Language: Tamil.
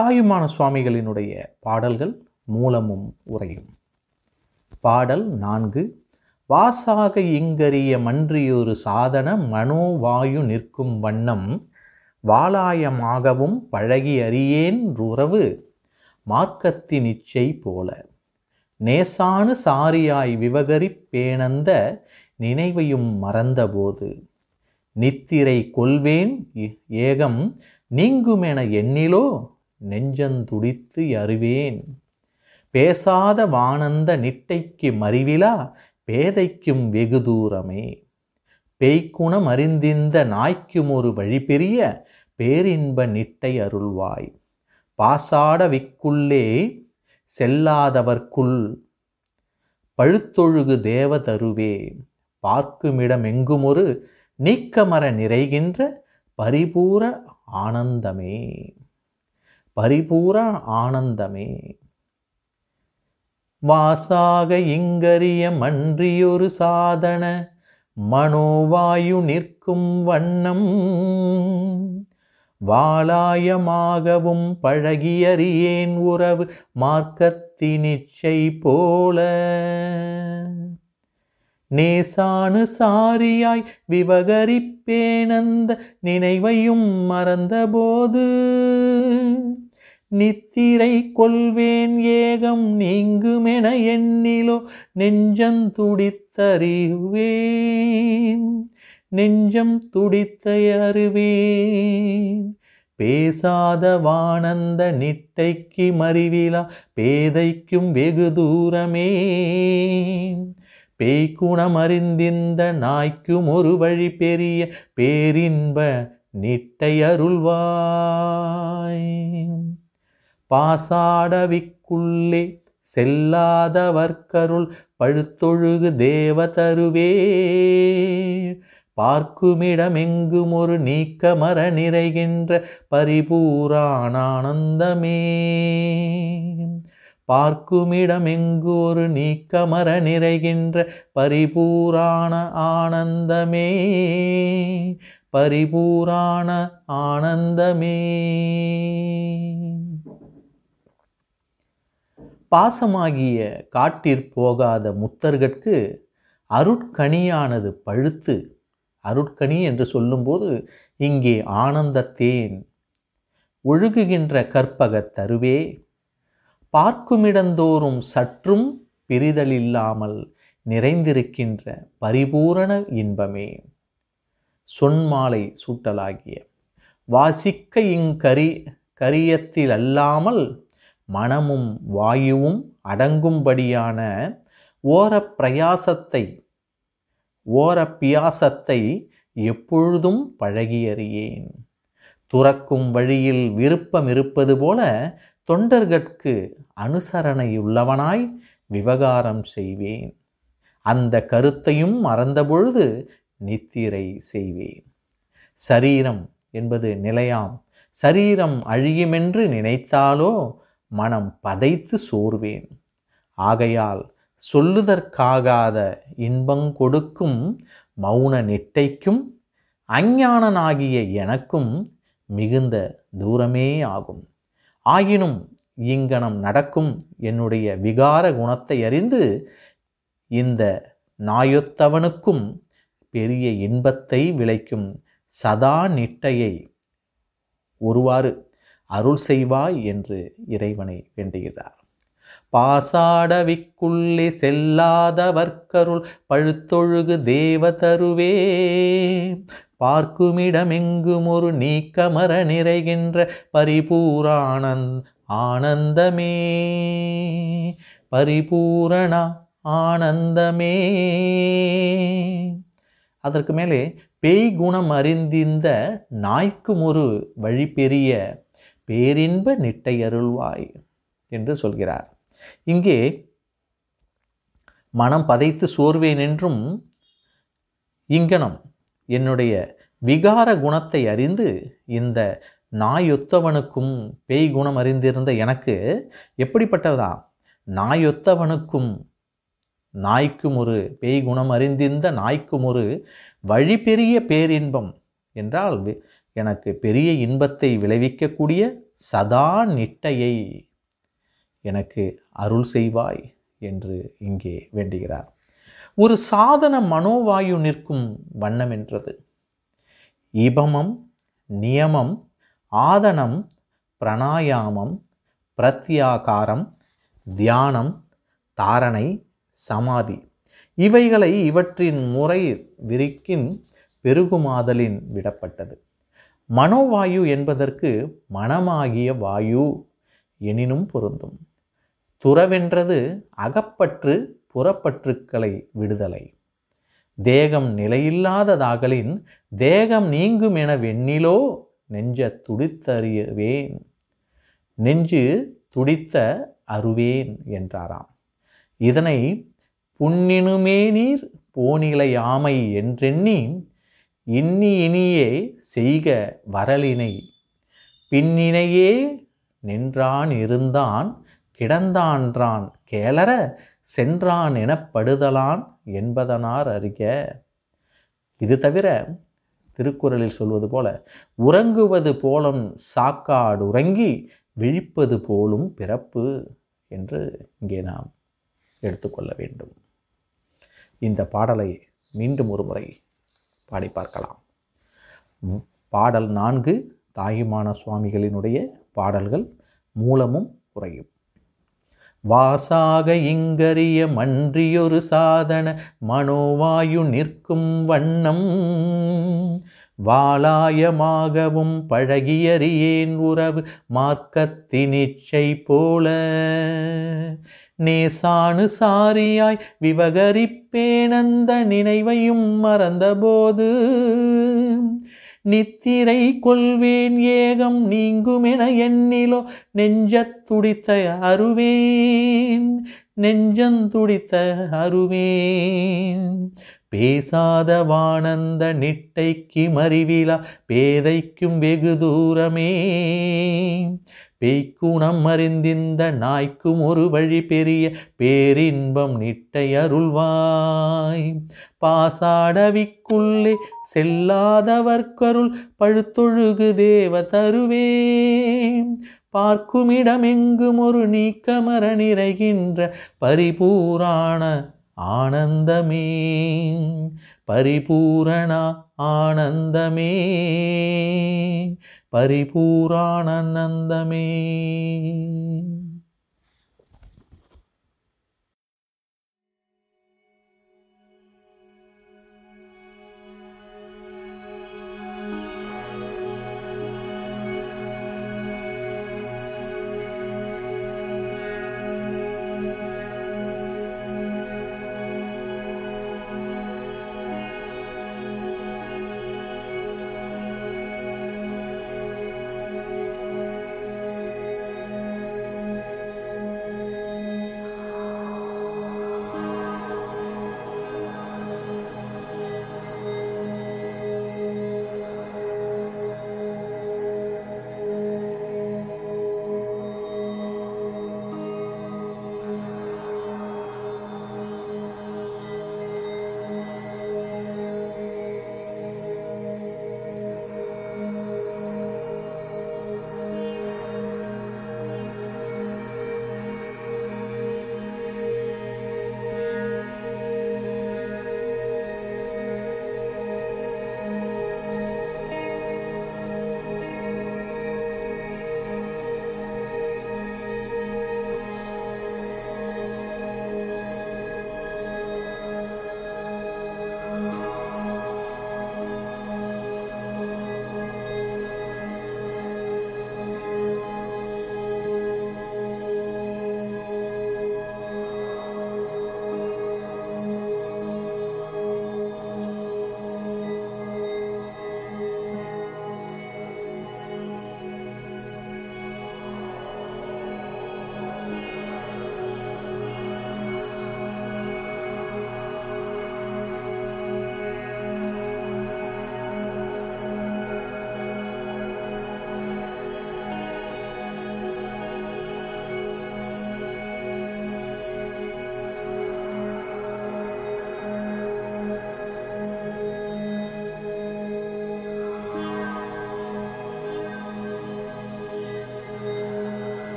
தாயுமான சுவாமிகளினுடைய பாடல்கள் மூலமும் உரையும் பாடல் நான்கு வாசாக இங்கரிய மன்றியொரு சாதன மனோவாயு நிற்கும் வண்ணம் வாலாயமாகவும் பழகி அறியேன் உறவு மார்க்கத்தின் இச்சை போல. நேசானு சாரியாய் விவகரிப்பேனந்த நினைவையும் மறந்தபோது நித்திரை கொள்வேன் ஏ- ஏகம் நீங்குமென எண்ணிலோ? நெஞ்சந்துடித்து அறிவேன். பேசாத வானந்த நிட்டைக்கு மறிவிலா பேதைக்கும் வெகு தூரமே. பேய்க்குணம் அறிந்திந்த நாய்க்கும் ஒரு வழி பெரிய பேரின்ப நிட்டை அருள்வாய். பாசாட விக்குள்ளே செல்லாதவர்க்குள் பழுத்தொழுகு தேவதருவே. பார்க்குமிடம் எங்குமொரு நீக்கமர நிறைகின்ற பரிபூர ஆனந்தமே. பரிபூர ஆனந்தமே. வாசாக இங்கரிய மன்றியொரு சாதன மனோவாயு நிற்கும் வண்ணம். வாலாயமாகவும் பழகியறியேன் உறவு மார்க்கத்தினிச்சை போல. நேசானு சாரியாய் விவகரிப்பேனந்த நினைவையும் மறந்தபோது நித்திரை கொள்வேன் ஏகம் நீங்குமென எண்ணிலோ நெஞ்சந்துடித்தறிவேன் நெஞ்சம் துடித்த அறிவேன் பேசாத வானந்த நிட்டைக்கு மறிவிலா பேதைக்கும் வெகு தூரமே. பேய்குணம் அறிந்திந்த நாய்க்கும் ஒரு வழி பெரிய பேரின்ப நிட்டை அருள்வாய் பாசாடவிக்குள்ளே செல்லாதவர்க்கருள் பழுத்தொழுகு தேவதருவே. பார்க்குமிடமெங்கும் ஒரு நீக்கமர நிறைகின்ற பரிபூரானந்தமே பார்க்குமிடமெங்கு ஒரு நீக்கமர நிறைகின்ற பரிபூராண ஆனந்தமே. பரிபூராண ஆனந்தமே. பாசமாகிய காட்டிற் போகாத முத்தர்கட்கு அருட்கனியானது பழுத்து அருட்கனி என்று சொல்லும்போது இங்கே ஆனந்தத்தேன். ஒழுகுகின்ற கற்பகத் தருவே பார்க்குமிடந்தோறும் சற்றும் பிரிதலில்லாமல் நிறைந்திருக்கின்ற பரிபூரண இன்பமே. சொன்மாலை சூட்டலாகிய வாசிக்க இங்கரி கரியத்தில் அல்லாமல் மனமும் வாயுவும் அடங்கும்படியான ஓர பிரயாசத்தை ஓர பியாசத்தை எப்பொழுதும் பழகியறியேன். துறக்கும் வழியில் விருப்பம் இருப்பது போல தொண்டர்கட்கு அனுசரணையுள்ளவனாய் விவகாரம் செய்வேன். அந்த கருத்தையும் மறந்தபொழுது நித்திரை செய்வேன். சரீரம் என்பது நிலையாம். சரீரம் அழியுமென்று நினைத்தாலோ மனம் பதைத்து சோர்வேன். ஆகையால் சொல்லுதற்காகாத இன்பங் கொடுக்கும் மௌன நெட்டைக்கும் அஞ்ஞானனாகிய எனக்கும் மிகுந்த தூரமே ஆகும். ஆயினும் இங்கனம் நடக்கும் என்னுடைய விகார குணத்தை அறிந்து இந்த நாயொத்தவனுக்கும் பெரிய இன்பத்தை விளைக்கும் சதா நிட்டையை ஒருவாறு அருள் செய்வாய் என்று இறைவனை வேண்டுகிறார். பாசாடவிக்குள்ளே செல்லாத வர்க்கருள் பழுத்தொழுகு தேவதருவே. பார்க்குமிடமெங்கும் ஒரு நீக்கமர நிறைகின்ற பரிபூரானந்த் ஆனந்தமே. பரிபூரணா ஆனந்தமே. அதற்கு மேலே பேய் குணம் அறிந்திந்த நாய்க்கும் ஒரு வழி பெரிய பேரின்ப நிட்டையருள்வாய் என்று சொல்கிறார். இங்கே மனம் பதைத்து சோர்வேன் என்றும் இங்கனம் என்னுடைய விகார குணத்தை அறிந்து இந்த நாயொத்தவனுக்கும் பேய் குணம் அறிந்திருந்த எனக்கு எப்படிப்பட்டதா நாயொத்தவனுக்கும் நாய்க்கும் ஒரு பேய் குணம் அறிந்திருந்த நாய்க்கும் ஒரு வழி பெரிய பேரின்பம் என்றால் எனக்கு பெரிய இன்பத்தை விளைவிக்கக்கூடிய சதா நிட்டையை எனக்கு அருள் செய்வாய் என்று இங்கே வேண்டுகிறார். ஒரு சாதன மனோவாயு நிற்கும் வண்ணம் என்றது. இபமம் நியமம் ஆதனம் பிரணாயாமம் பிரத்யாகாரம் தியானம் தாரணை சமாதி. இவைகளை இவற்றின் முறை விரிக்கின் பெருகுமாதலின் விடப்பட்டது. மனோவாயு என்பதற்கு மனமாகிய வாயு எனினும் பொருந்தும். துறவென்றது அகப்பற்று புறப்பற்றுக்களை விடுதலை. தேகம் நிலையில்லாததாகலின் தேகம் நீங்கும் என வெண்ணிலோ நெஞ்ச துடித்தறியவேன். நெஞ்சு துடித்த அருவேன் என்றாராம். இதனை புண்ணினுமே நீர் போனிலை ஆமை என்றெண்ணி இன்னி இனியே செய்க வரலினை. பின்னினையே நின்றான் இருந்தான் கிடந்தான்றான் கேளர சென்றான் எனப்படுதலான் என்பதனார் அறிக. இது தவிர திருக்குறளில் சொல்வது போல உறங்குவது போலும் சாக்காடு உறங்கி விழிப்பது போலும் பிறப்பு என்று இங்கே நாம் எடுத்துக்கொள்ள வேண்டும். இந்த பாடலை மீண்டும் ஒரு முறை பாடி பார்க்கலாம். பாடல் நான்கு தாயுமான சுவாமிகளினுடைய பாடல்கள் மூலமும் குறையும். வாசாக இங்கரிய மன்றியொரு சாதன மனோவாயு நிற்கும் வண்ணம் வாளாயமாகவும் பழகியறியேன் உறவு மார்க்கத்தினிச்சை போல. நேசானு சாரியாய் விவகரிப்பேனந்த நினைவையும் மறந்தபோது. நித்திரை கொள்வேன் ஏகம் நீங்குமென எண்ணிலோ நெஞ்சத் துடித்த அருவேன். நெஞ்சந்துடித்த அருவேன். பேசாத வானந்த நிட்டைக்கு மறிவிலா பேதைக்கும் வெகு தூரமே. பேய்க்குணம் அறிந்திந்த நாய்க்கும் ஒரு வழி பெரிய பேரின்பம் நிட்டை அருள்வாய். பாசாடவிக்குள்ளே செல்லாதவர்க்கருள் பழுத்தொழுகு தேவ தருவே பார்க்குமிடமெங்கும் ஒரு நீக்கமர நிறைகின்ற பரிபூராண ஆனந்தமே. பரிபூரண ஆனந்தமே. பரிபூரானந்தமே